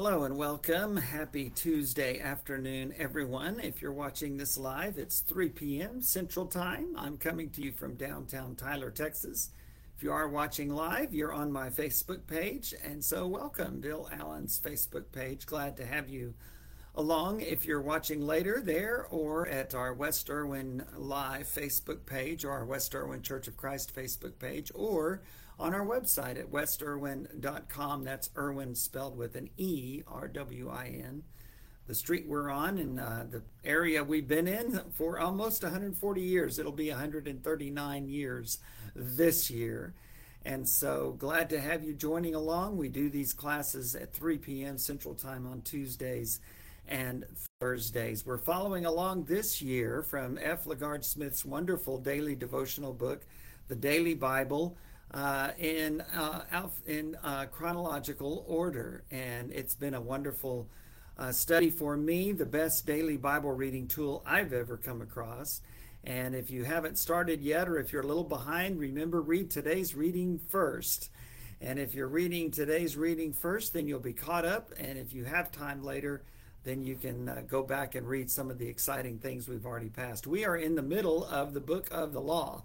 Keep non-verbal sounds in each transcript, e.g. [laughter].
Hello and welcome. Happy Tuesday afternoon, everyone. If you're watching this live, it's 3 p.m. Central Time. I'm coming to you from downtown Tyler, Texas. If you are watching live, you're on my Facebook page, and so welcome, Bill Allen's Facebook page. Glad to have you along if you're watching later there or at our West Erwin Live Facebook page or our West Erwin Church of Christ Facebook page or on our website at westerwin.com. That's Erwin spelled with an E, R W I N. The street we're on and uh, the area we've been in for almost 140 years. It'll be 139 years this year. And so glad to have you joining along. We do these classes at 3 p.m. Central Time on Tuesdays and Thursdays. We're following along this year from F. LaGard Smith's wonderful daily devotional book, The Daily Bible uh, in uh, in uh, chronological order, and it's been a wonderful uh, study for me. The best daily Bible reading tool I've ever come across. And if you haven't started yet, or if you're a little behind, remember read today's reading first. And if you're reading today's reading first, then you'll be caught up. And if you have time later, then you can uh, go back and read some of the exciting things we've already passed. We are in the middle of the book of the law.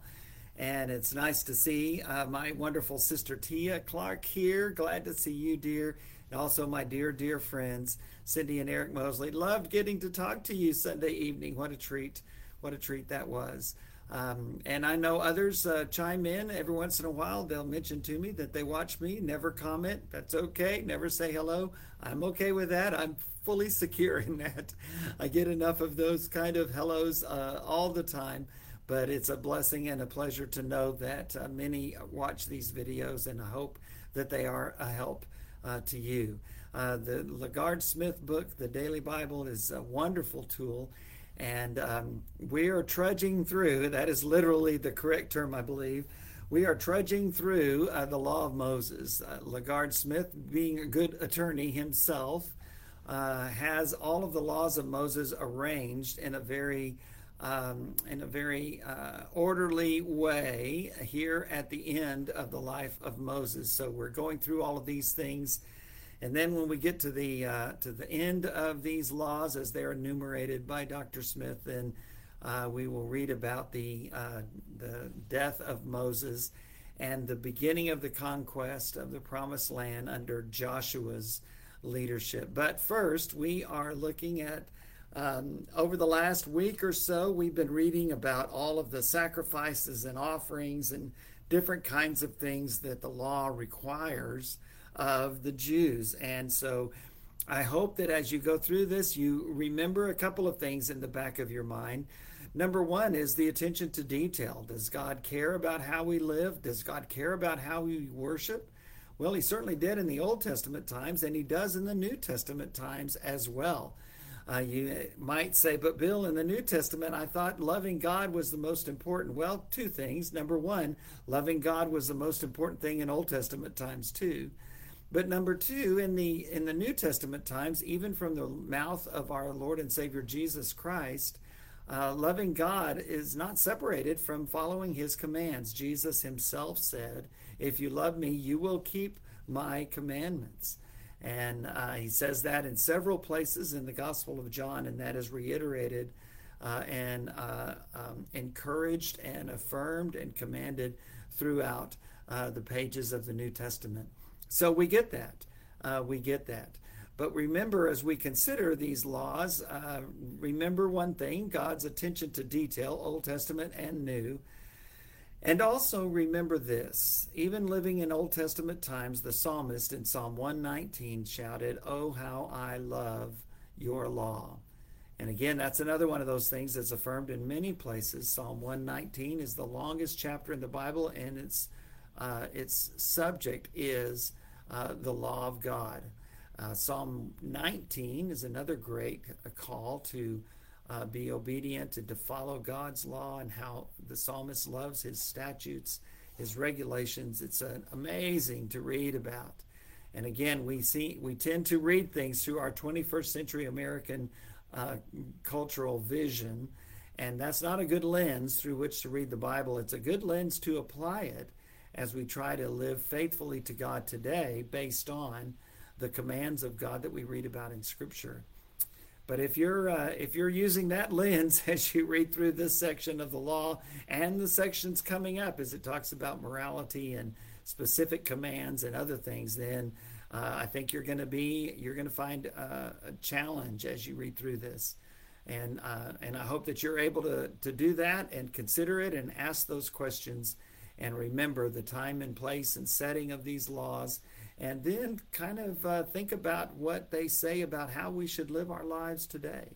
And it's nice to see uh, my wonderful sister Tia Clark here. Glad to see you, dear. And also my dear, dear friends, Cindy and Eric Mosley. Loved getting to talk to you Sunday evening. What a treat. What a treat that was. Um, and I know others uh, chime in every once in a while. They'll mention to me that they watch me, never comment. That's okay. Never say hello. I'm okay with that. I'm fully [laughs] secure in that. I get enough of those kind of hellos uh, all the time but it's a blessing and a pleasure to know that uh, many watch these videos, and I hope that they are a help uh, to you. Uh, the LaGard Smith book, The Daily Bible, is a wonderful tool, and um, we are trudging through, that is literally the correct term, I believe. We are trudging through uh, the law of Moses. Uh, LaGard Smith, being a good attorney himself, uh, has all of the laws of Moses arranged in a very um, in a very uh, orderly way here at the end of the life of Moses. So we're going through all of these things, and then when we get to the uh, to the end of these laws as they're enumerated by Dr. Smith, then uh, we will read about the uh, the death of Moses and the beginning of the conquest of the Promised Land under Joshua's leadership. But first, we are looking at um, over the last week or so, we've been reading about all of the sacrifices and offerings and different kinds of things that the law requires of the Jews. And so I hope that as you go through this, you remember a couple of things in the back of your mind. Number one is the attention to detail. Does God care about how we live? Does God care about how we worship? Well, He certainly did in the Old Testament times, and He does in the New Testament times as well. Uh, you might say, but Bill, in the New Testament, I thought loving God was the most important. Well, two things. Number one, loving God was the most important thing in Old Testament times too. But number two, in the in the New Testament times, even from the mouth of our Lord and Savior Jesus Christ, uh, loving God is not separated from following His commands. Jesus Himself said, "If you love Me, you will keep My commandments." And uh, he says that in several places in the Gospel of John, and that is reiterated uh, and uh, um, encouraged and affirmed and commanded throughout uh, the pages of the New Testament. So we get that. Uh, we get that. But remember, as we consider these laws, uh, remember one thing God's attention to detail, Old Testament and New, and also remember this even living in Old Testament times, the psalmist in Psalm 119 shouted, Oh, how I love your law. And again, that's another one of those things that's affirmed in many places. Psalm 119 is the longest chapter in the Bible, and its, uh, its subject is uh, the law of God. Uh, Psalm 19 is another great call to uh, be obedient and to follow God's law and how the psalmist loves his statutes, his regulations. It's amazing to read about. And again, we see we tend to read things through our 21st century American uh, cultural vision, and that's not a good lens through which to read the Bible. It's a good lens to apply it as we try to live faithfully to God today, based on the commands of God that we read about in Scripture. But if you're uh, if you're using that lens [laughs] as you read through this section of the law and the sections coming up, as it talks about morality and specific commands and other things, then uh, I think you're going to be you're going to find uh, a challenge as you read through this, and uh, and I hope that you're able to to do that and consider it and ask those questions, and remember the time and place and setting of these laws and then kind of uh, think about what they say about how we should live our lives today.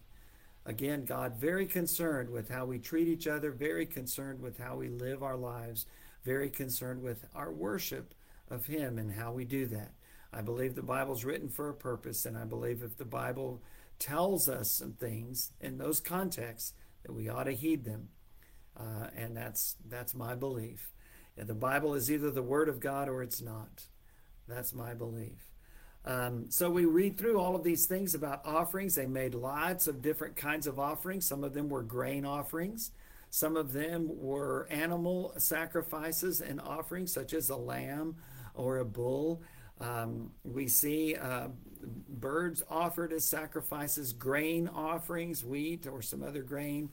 Again, God very concerned with how we treat each other, very concerned with how we live our lives, very concerned with our worship of Him and how we do that. I believe the Bible's written for a purpose, and I believe if the Bible tells us some things in those contexts, that we ought to heed them. Uh, and that's that's my belief. The Bible is either the Word of God or it's not. That's my belief. Um, so we read through all of these things about offerings. They made lots of different kinds of offerings. Some of them were grain offerings. Some of them were animal sacrifices and offerings, such as a lamb or a bull. Um, we see uh, birds offered as sacrifices, grain offerings, wheat or some other grain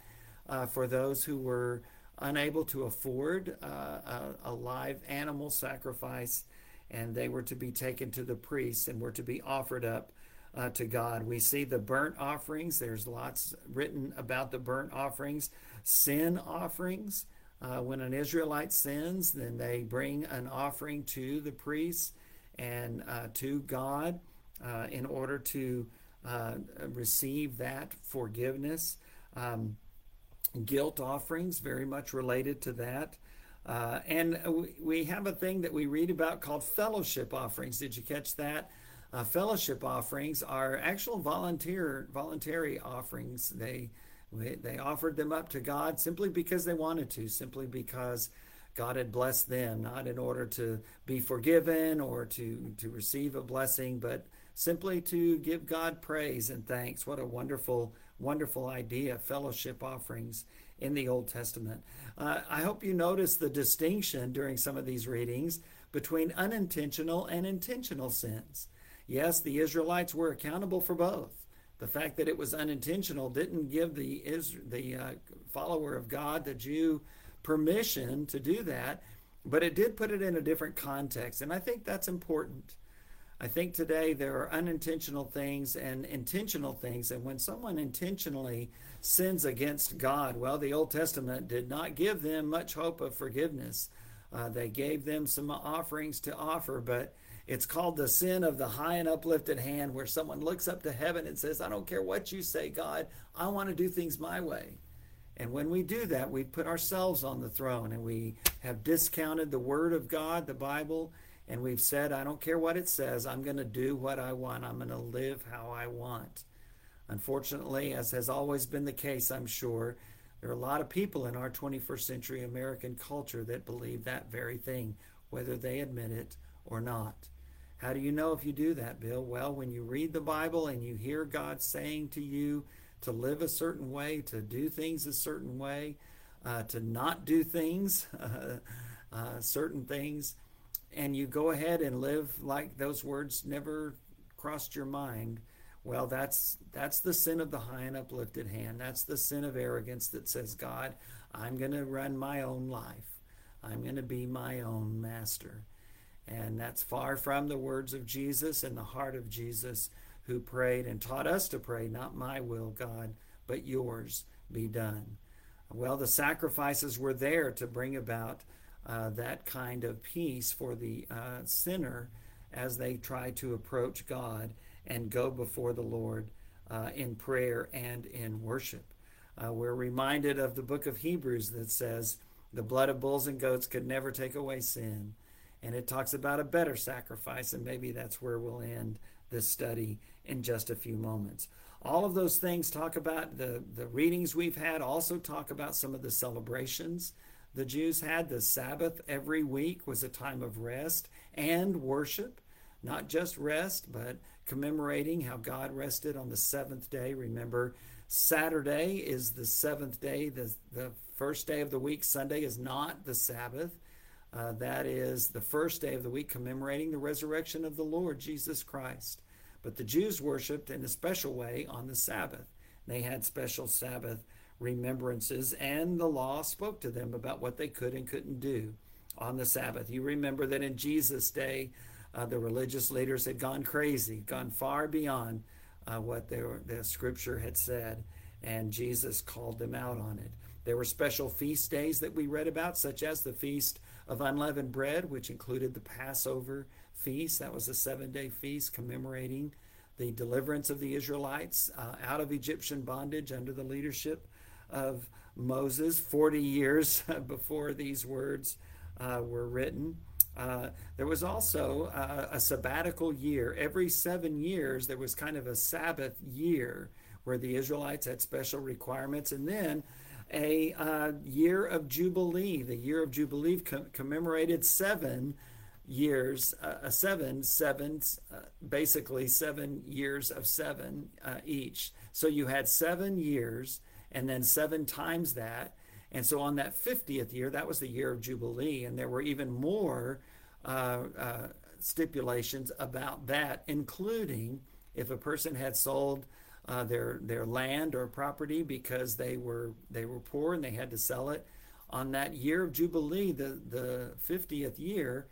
uh, for those who were unable to afford uh, a, a live animal sacrifice and they were to be taken to the priests and were to be offered up uh, to God. We see the burnt offerings. There's lots written about the burnt offerings, sin offerings. Uh, when an Israelite sins, then they bring an offering to the priests and uh, to God uh, in order to uh, receive that forgiveness. Um, guilt offerings, very much related to that. Uh, and we have a thing that we read about called fellowship offerings. Did you catch that? Uh, fellowship offerings are actual volunteer voluntary offerings. They they offered them up to God simply because they wanted to, simply because God had blessed them, not in order to be forgiven or to to receive a blessing, but simply to give God praise and thanks. What a wonderful, wonderful idea! Fellowship offerings in the Old Testament. Uh, I hope you notice the distinction during some of these readings between unintentional and intentional sins. Yes, the Israelites were accountable for both. The fact that it was unintentional didn't give the the uh, follower of God, the Jew, permission to do that, but it did put it in a different context, and I think that's important. I think today there are unintentional things and intentional things, and when someone intentionally sins against God. Well, the Old Testament did not give them much hope of forgiveness. Uh, they gave them some offerings to offer, but it's called the sin of the high and uplifted hand, where someone looks up to heaven and says, I don't care what you say, God, I want to do things my way. And when we do that, we put ourselves on the throne and we have discounted the Word of God, the Bible, and we've said, I don't care what it says, I'm going to do what I want, I'm going to live how I want. Unfortunately, as has always been the case, I'm sure, there are a lot of people in our 21st century American culture that believe that very thing, whether they admit it or not. How do you know if you do that, Bill? Well, when you read the Bible and you hear God saying to you to live a certain way, to do things a certain way, uh, to not do things, uh, [laughs] uh, certain things, and you go ahead and live like those words never crossed your mind, well, that's that's the sin of the high and uplifted hand. That's the sin of arrogance that says, God, I'm going to run my own life. I'm going to be my own master. And that's far from the words of Jesus and the heart of Jesus who prayed and taught us to pray, not my will, God, but yours be done. Well, the sacrifices were there to bring about uh, that kind of peace for the uh, sinner as they try to approach God and go before the Lord uh, in prayer and in worship. Uh, we're reminded of the book of Hebrews that says, The blood of bulls and goats could never take away sin. And it talks about a better sacrifice, and maybe that's where we'll end this study in just a few moments. All of those things talk about the, the readings we've had, also talk about some of the celebrations the Jews had. The Sabbath every week was a time of rest and worship, not just rest, but commemorating how God rested on the seventh day. Remember, Saturday is the seventh day, the, the first day of the week. Sunday is not the Sabbath. Uh, that is the first day of the week commemorating the resurrection of the Lord Jesus Christ. But the Jews worshiped in a special way on the Sabbath. They had special Sabbath remembrances, and the law spoke to them about what they could and couldn't do on the Sabbath. You remember that in Jesus' day, uh, the religious leaders had gone crazy, gone far beyond uh, what were, the scripture had said, and Jesus called them out on it. There were special feast days that we read about, such as the Feast of Unleavened Bread, which included the Passover feast. That was a seven day feast commemorating the deliverance of the Israelites uh, out of Egyptian bondage under the leadership of Moses 40 years [laughs] before these words uh, were written. Uh, there was also uh, a sabbatical year. Every seven years, there was kind of a Sabbath year where the Israelites had special requirements. And then a uh, year of Jubilee. The year of Jubilee com- commemorated seven years, uh, seven, seven, uh, basically seven years of seven uh, each. So you had seven years and then seven times that. And so on that 50th year, that was the year of Jubilee. And there were even more uh, uh, stipulations about that, including if a person had sold uh, their their land or property because they were they were poor and they had to sell it on that year of jubilee, the the 50th year,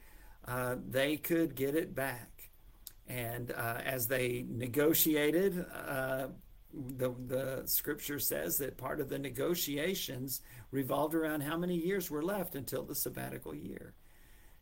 uh, they could get it back. And uh, as they negotiated, uh, the the scripture says that part of the negotiations revolved around how many years were left until the sabbatical year.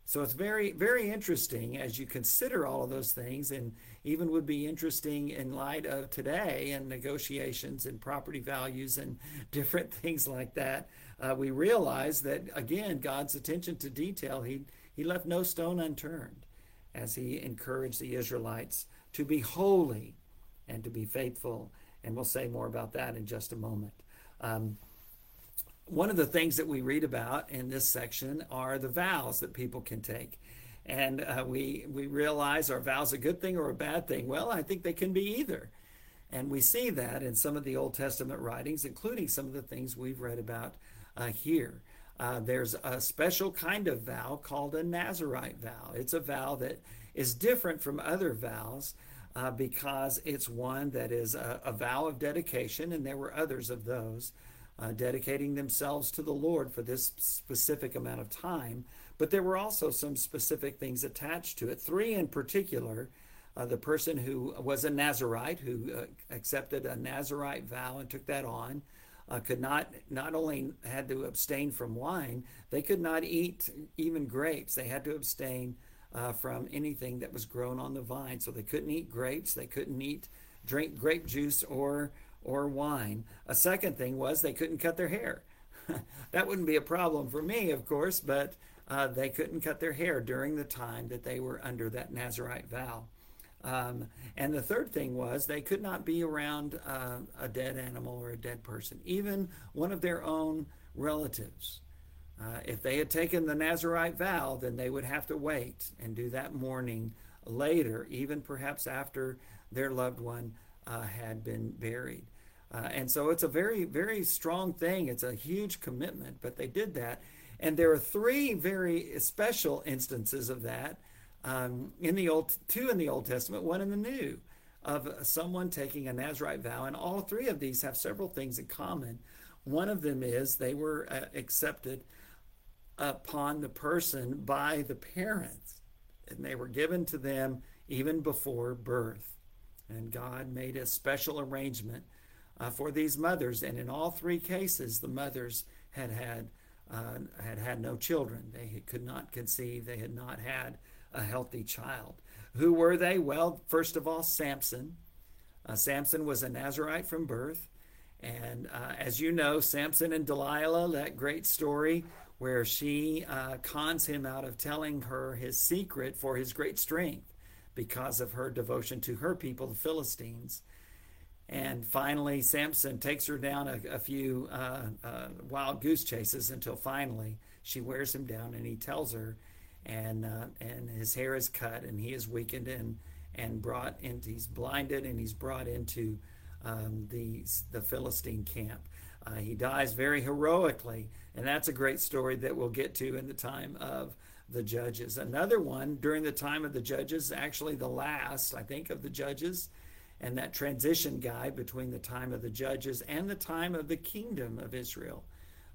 So it's very, very interesting as you consider all of those things, and even would be interesting in light of today and negotiations and property values and [laughs] different things like that. Uh, we realize that again, God's attention to detail, he he left no stone unturned as he encouraged the Israelites to be holy and to be faithful. And we'll say more about that in just a moment. Um, one of the things that we read about in this section are the vows that people can take. And uh, we, we realize are vows a good thing or a bad thing? Well, I think they can be either. And we see that in some of the Old Testament writings, including some of the things we've read about uh, here. Uh, there's a special kind of vow called a Nazarite vow. It's a vow that is different from other vows uh, because it's one that is a, a, vow of dedication, and there were others of those uh, dedicating themselves to the Lord for this specific amount of time. But there were also some specific things attached to it. Three in particular uh, the person who was a Nazarite, who uh, accepted a Nazarite vow and took that on. Uh, could not not only had to abstain from wine, they could not eat even grapes. They had to abstain uh, from anything that was grown on the vine. So they couldn't eat grapes. They couldn't eat drink grape juice or or wine. A second thing was they couldn't cut their hair. [laughs] that wouldn't be a problem for me, of course, but uh, they couldn't cut their hair during the time that they were under that Nazarite vow. Um, and the third thing was they could not be around uh, a dead animal or a dead person, even one of their own relatives. Uh, if they had taken the Nazarite vow, then they would have to wait and do that mourning later, even perhaps after their loved one uh, had been buried. Uh, and so it's a very, very strong thing. It's a huge commitment, but they did that. And there are three very special instances of that um, in the old, two in the Old Testament, one in the New, of someone taking a Nazarite vow. And all three of these have several things in common. One of them is they were uh, accepted upon the person by the parents, and they were given to them even before birth. And God made a special arrangement uh, for these mothers. And in all three cases, the mothers had had, uh, had had no children. They could not conceive. They had not had a healthy child. Who were they? Well, first of all, Samson. Uh, Samson was a Nazarite from birth. And uh, as you know, Samson and Delilah, that great story where she uh, cons him out of telling her his secret for his great strength because of her devotion to her people, the Philistines. And finally, Samson takes her down a, a few uh, uh, wild goose chases until finally she wears him down and he tells her, and uh, and his hair is cut and he is weakened and and brought into he's blinded and he's brought into um, the the Philistine camp. Uh, he dies very heroically, and that's a great story that we'll get to in the time of the judges. Another one during the time of the judges, actually the last, I think, of the judges, and that transition guy between the time of the judges and the time of the kingdom of Israel.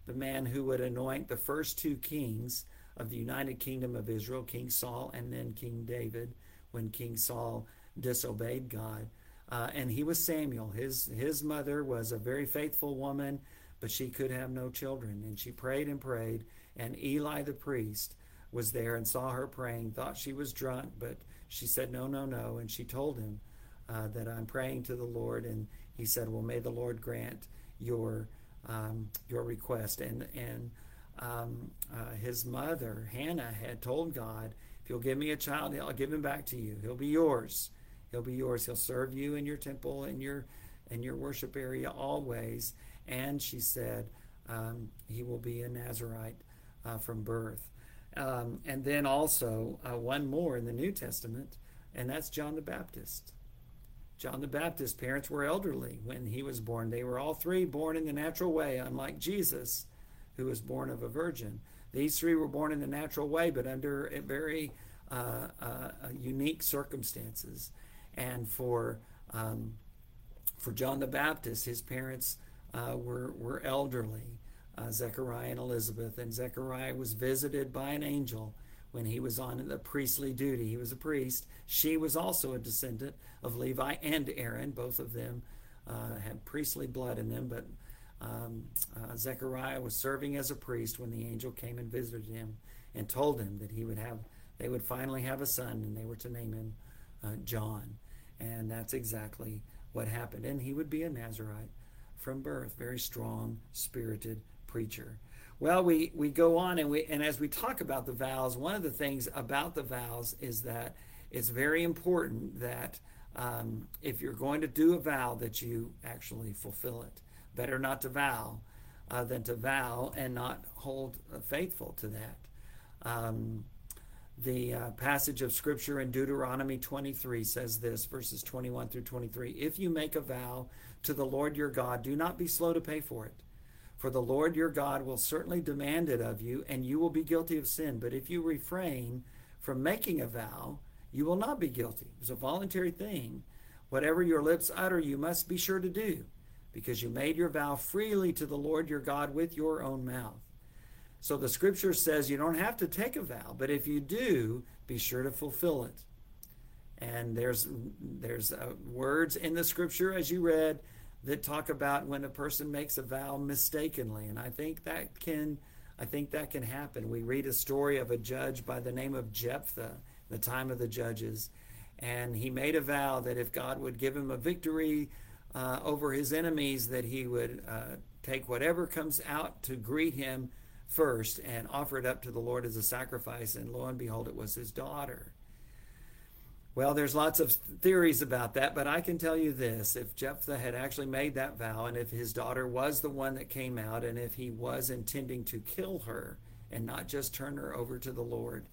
The man who would anoint the first two kings of the United Kingdom of Israel, King Saul and then King David, when King Saul disobeyed God. Uh, and he was Samuel. His his mother was a very faithful woman, but she could have no children. And she prayed and prayed. And Eli the priest was there and saw her praying, thought she was drunk, but she said, No, no, no. And she told him uh, that I'm praying to the Lord. And he said, Well, may the Lord grant your um, your request. And and um, uh, his mother Hannah had told God, If you'll give me a child, I'll give him back to you. He'll be yours. He'll be yours. He'll serve you in your temple in your in your worship area always. And she said, um, He will be a Nazarite uh, from birth. Um, and then also uh, one more in the New Testament, and that's John the Baptist. John the Baptist's parents were elderly when he was born. They were all three born in the natural way, unlike Jesus, who was born of a virgin. These three were born in the natural way, but under very uh, uh, unique circumstances. And for um, for John the Baptist, his parents uh, were were elderly, uh, Zechariah and Elizabeth, and Zechariah was visited by an angel when he was on the priestly duty. He was a priest. She was also a descendant of Levi and Aaron. Both of them uh, had priestly blood in them, but um, uh, Zechariah was serving as a priest when the angel came and visited him and told him that he would have, they would finally have a son, and they were to name him uh, John. And that's exactly what happened. And he would be a Nazarite from birth, very strong, spirited preacher. Well, we, we go on and we and as we talk about the vows, one of the things about the vows is that it's very important that um, if you're going to do a vow, that you actually fulfill it. Better not to vow uh, than to vow and not hold faithful to that. Um, the uh, passage of scripture in Deuteronomy 23 says this, verses 21 through 23 If you make a vow to the Lord your God, do not be slow to pay for it. For the Lord your God will certainly demand it of you, and you will be guilty of sin. But if you refrain from making a vow, you will not be guilty. It's a voluntary thing. Whatever your lips utter, you must be sure to do, because you made your vow freely to the Lord your God with your own mouth. So the scripture says you don't have to take a vow, but if you do, be sure to fulfill it. And there's there's uh, words in the scripture as you read that talk about when a person makes a vow mistakenly, and I think that can I think that can happen. We read a story of a judge by the name of Jephthah, the time of the judges, and he made a vow that if God would give him a victory uh, over his enemies, that he would uh, take whatever comes out to greet him first and offer it up to the Lord as a sacrifice. And lo and behold, it was his daughter. Well, there's lots of theories about that, but I can tell you this if Jephthah had actually made that vow, and if his daughter was the one that came out, and if he was intending to kill her and not just turn her over to the Lord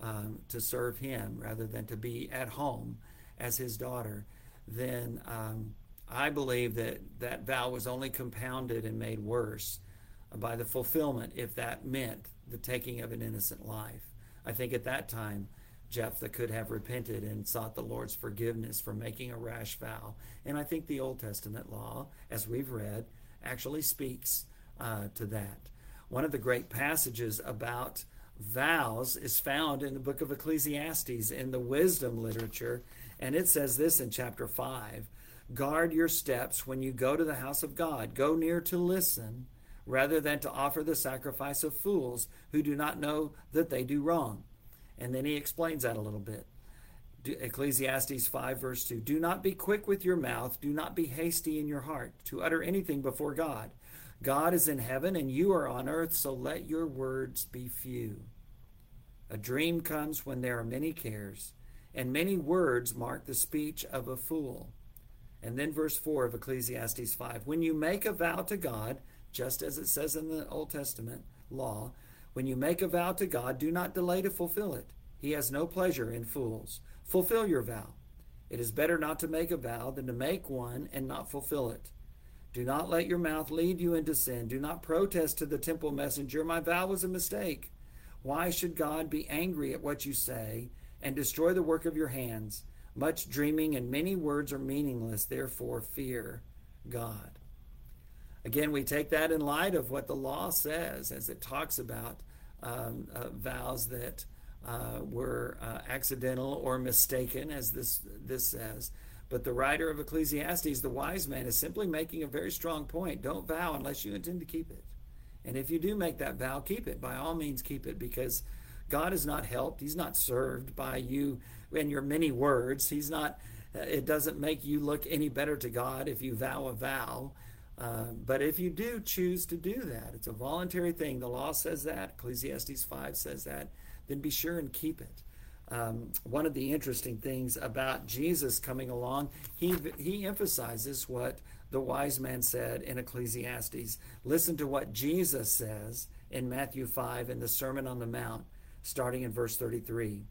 um, to serve him rather than to be at home as his daughter, then um, I believe that that vow was only compounded and made worse by the fulfillment if that meant the taking of an innocent life. I think at that time, Jephthah could have repented and sought the Lord's forgiveness for making a rash vow. And I think the Old Testament law, as we've read, actually speaks uh, to that. One of the great passages about vows is found in the book of Ecclesiastes in the wisdom literature. And it says this in chapter 5 Guard your steps when you go to the house of God, go near to listen rather than to offer the sacrifice of fools who do not know that they do wrong. And then he explains that a little bit. Ecclesiastes 5, verse 2 Do not be quick with your mouth, do not be hasty in your heart to utter anything before God. God is in heaven and you are on earth, so let your words be few. A dream comes when there are many cares, and many words mark the speech of a fool. And then verse 4 of Ecclesiastes 5 When you make a vow to God, just as it says in the Old Testament law, when you make a vow to God, do not delay to fulfill it. He has no pleasure in fools. Fulfill your vow. It is better not to make a vow than to make one and not fulfill it. Do not let your mouth lead you into sin. Do not protest to the temple messenger, My vow was a mistake. Why should God be angry at what you say and destroy the work of your hands? Much dreaming and many words are meaningless, therefore fear God. Again, we take that in light of what the law says as it talks about um, uh, vows that uh, were uh, accidental or mistaken, as this, this says. But the writer of Ecclesiastes, the wise man, is simply making a very strong point. Don't vow unless you intend to keep it. And if you do make that vow, keep it. By all means, keep it because God is not helped. He's not served by you and your many words. He's not, uh, it doesn't make you look any better to God if you vow a vow. Uh, but if you do choose to do that, it's a voluntary thing. The law says that, Ecclesiastes 5 says that, then be sure and keep it. Um, one of the interesting things about Jesus coming along, he, he emphasizes what the wise man said in Ecclesiastes. Listen to what Jesus says in Matthew 5 in the Sermon on the Mount, starting in verse 33.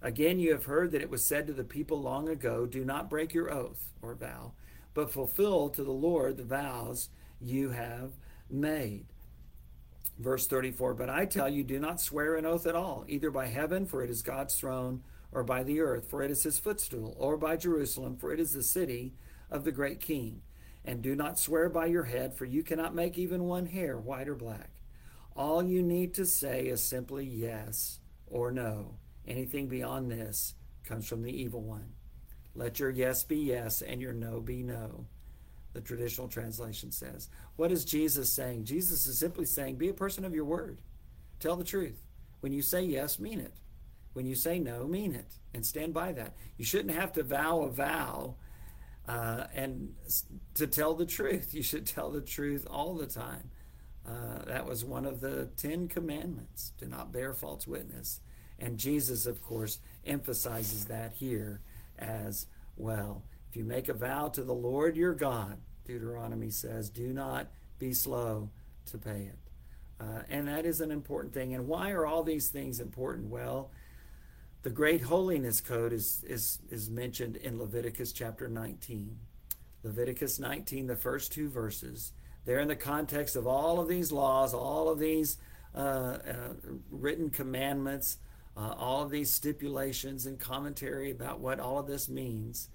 Again, you have heard that it was said to the people long ago, Do not break your oath or vow, but fulfill to the Lord the vows you have made. Verse 34 But I tell you, do not swear an oath at all, either by heaven, for it is God's throne, or by the earth, for it is his footstool, or by Jerusalem, for it is the city of the great king. And do not swear by your head, for you cannot make even one hair white or black. All you need to say is simply yes or no. Anything beyond this comes from the evil one. Let your yes be yes and your no be no the traditional translation says. What is Jesus saying? Jesus is simply saying, be a person of your word. Tell the truth. When you say yes, mean it. When you say no, mean it. And stand by that. You shouldn't have to vow a vow uh, and to tell the truth. [laughs] You should tell the truth all the time. Uh, that was one of the Ten Commandments to not bear false witness. And Jesus, of course, emphasizes that here as well. If you make a vow to the Lord your God, Deuteronomy says, do not be slow to pay it. Uh, and that is an important thing. And why are all these things important? Well, the great holiness code is, is, is mentioned in Leviticus chapter 19. Leviticus 19, the first two verses, they're in the context of all of these laws, all of these uh, uh, written commandments, uh, all of these stipulations and commentary about what all of this means.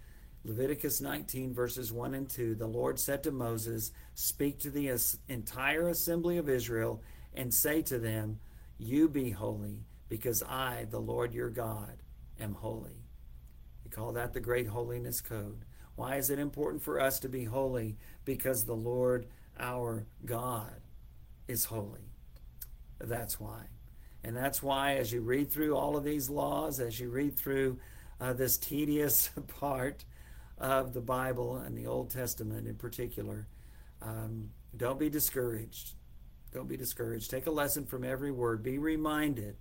Leviticus 19, verses 1 and 2 The Lord said to Moses, Speak to the entire assembly of Israel and say to them, You be holy, because I, the Lord your God, am holy. We call that the Great Holiness Code. Why is it important for us to be holy? Because the Lord our God is holy. That's why. And that's why, as you read through all of these laws, as you read through uh, this tedious [laughs] part, of the Bible and the Old Testament in particular. Um, don't be discouraged. Don't be discouraged. Take a lesson from every word. Be reminded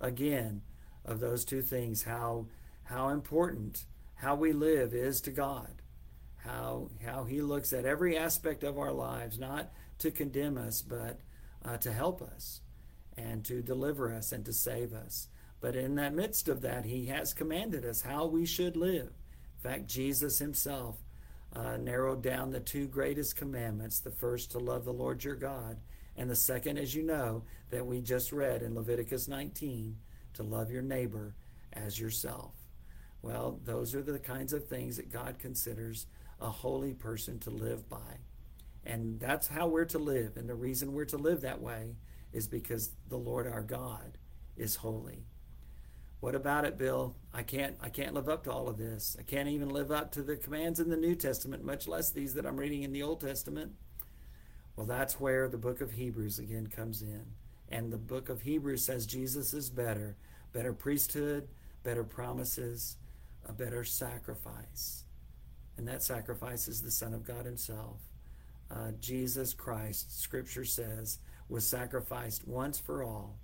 again of those two things how how important how we live is to God. How how he looks at every aspect of our lives not to condemn us but uh, to help us and to deliver us and to save us. But in that midst of that, he has commanded us how we should live In fact, Jesus himself uh, narrowed down the two greatest commandments the first, to love the Lord your God, and the second, as you know, that we just read in Leviticus 19, to love your neighbor as yourself. Well, those are the kinds of things that God considers a holy person to live by. And that's how we're to live. And the reason we're to live that way is because the Lord our God is holy. What about it, Bill? I can't I can't live up to all of this. I can't even live up to the commands in the New Testament, much less these that I'm reading in the Old Testament. Well, that's where the book of Hebrews again comes in. And the book of Hebrews says Jesus is better, better priesthood, better promises, a better sacrifice. And that sacrifice is the Son of God Himself. Uh, Jesus Christ, Scripture says, was sacrificed once for all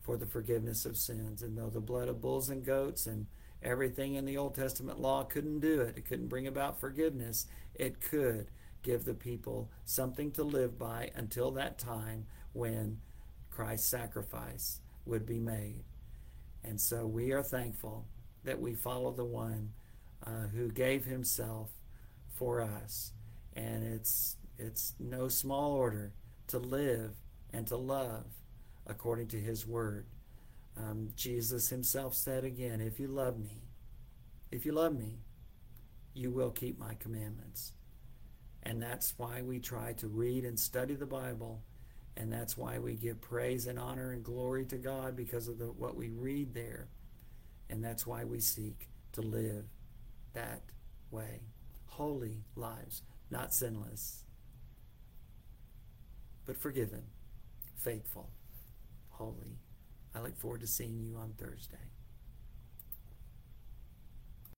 for the forgiveness of sins. And though the blood of bulls and goats and everything in the Old Testament law couldn't do it, it couldn't bring about forgiveness, it could give the people something to live by until that time when Christ's sacrifice would be made. And so we are thankful that we follow the one uh, who gave himself for us. And it's, it's no small order to live and to love according to his word. Um, Jesus himself said again, If you love me, if you love me, you will keep my commandments. And that's why we try to read and study the Bible. And that's why we give praise and honor and glory to God because of the, what we read there. And that's why we seek to live that way. Holy lives, not sinless, but forgiven, faithful, holy. I look forward to seeing you on Thursday.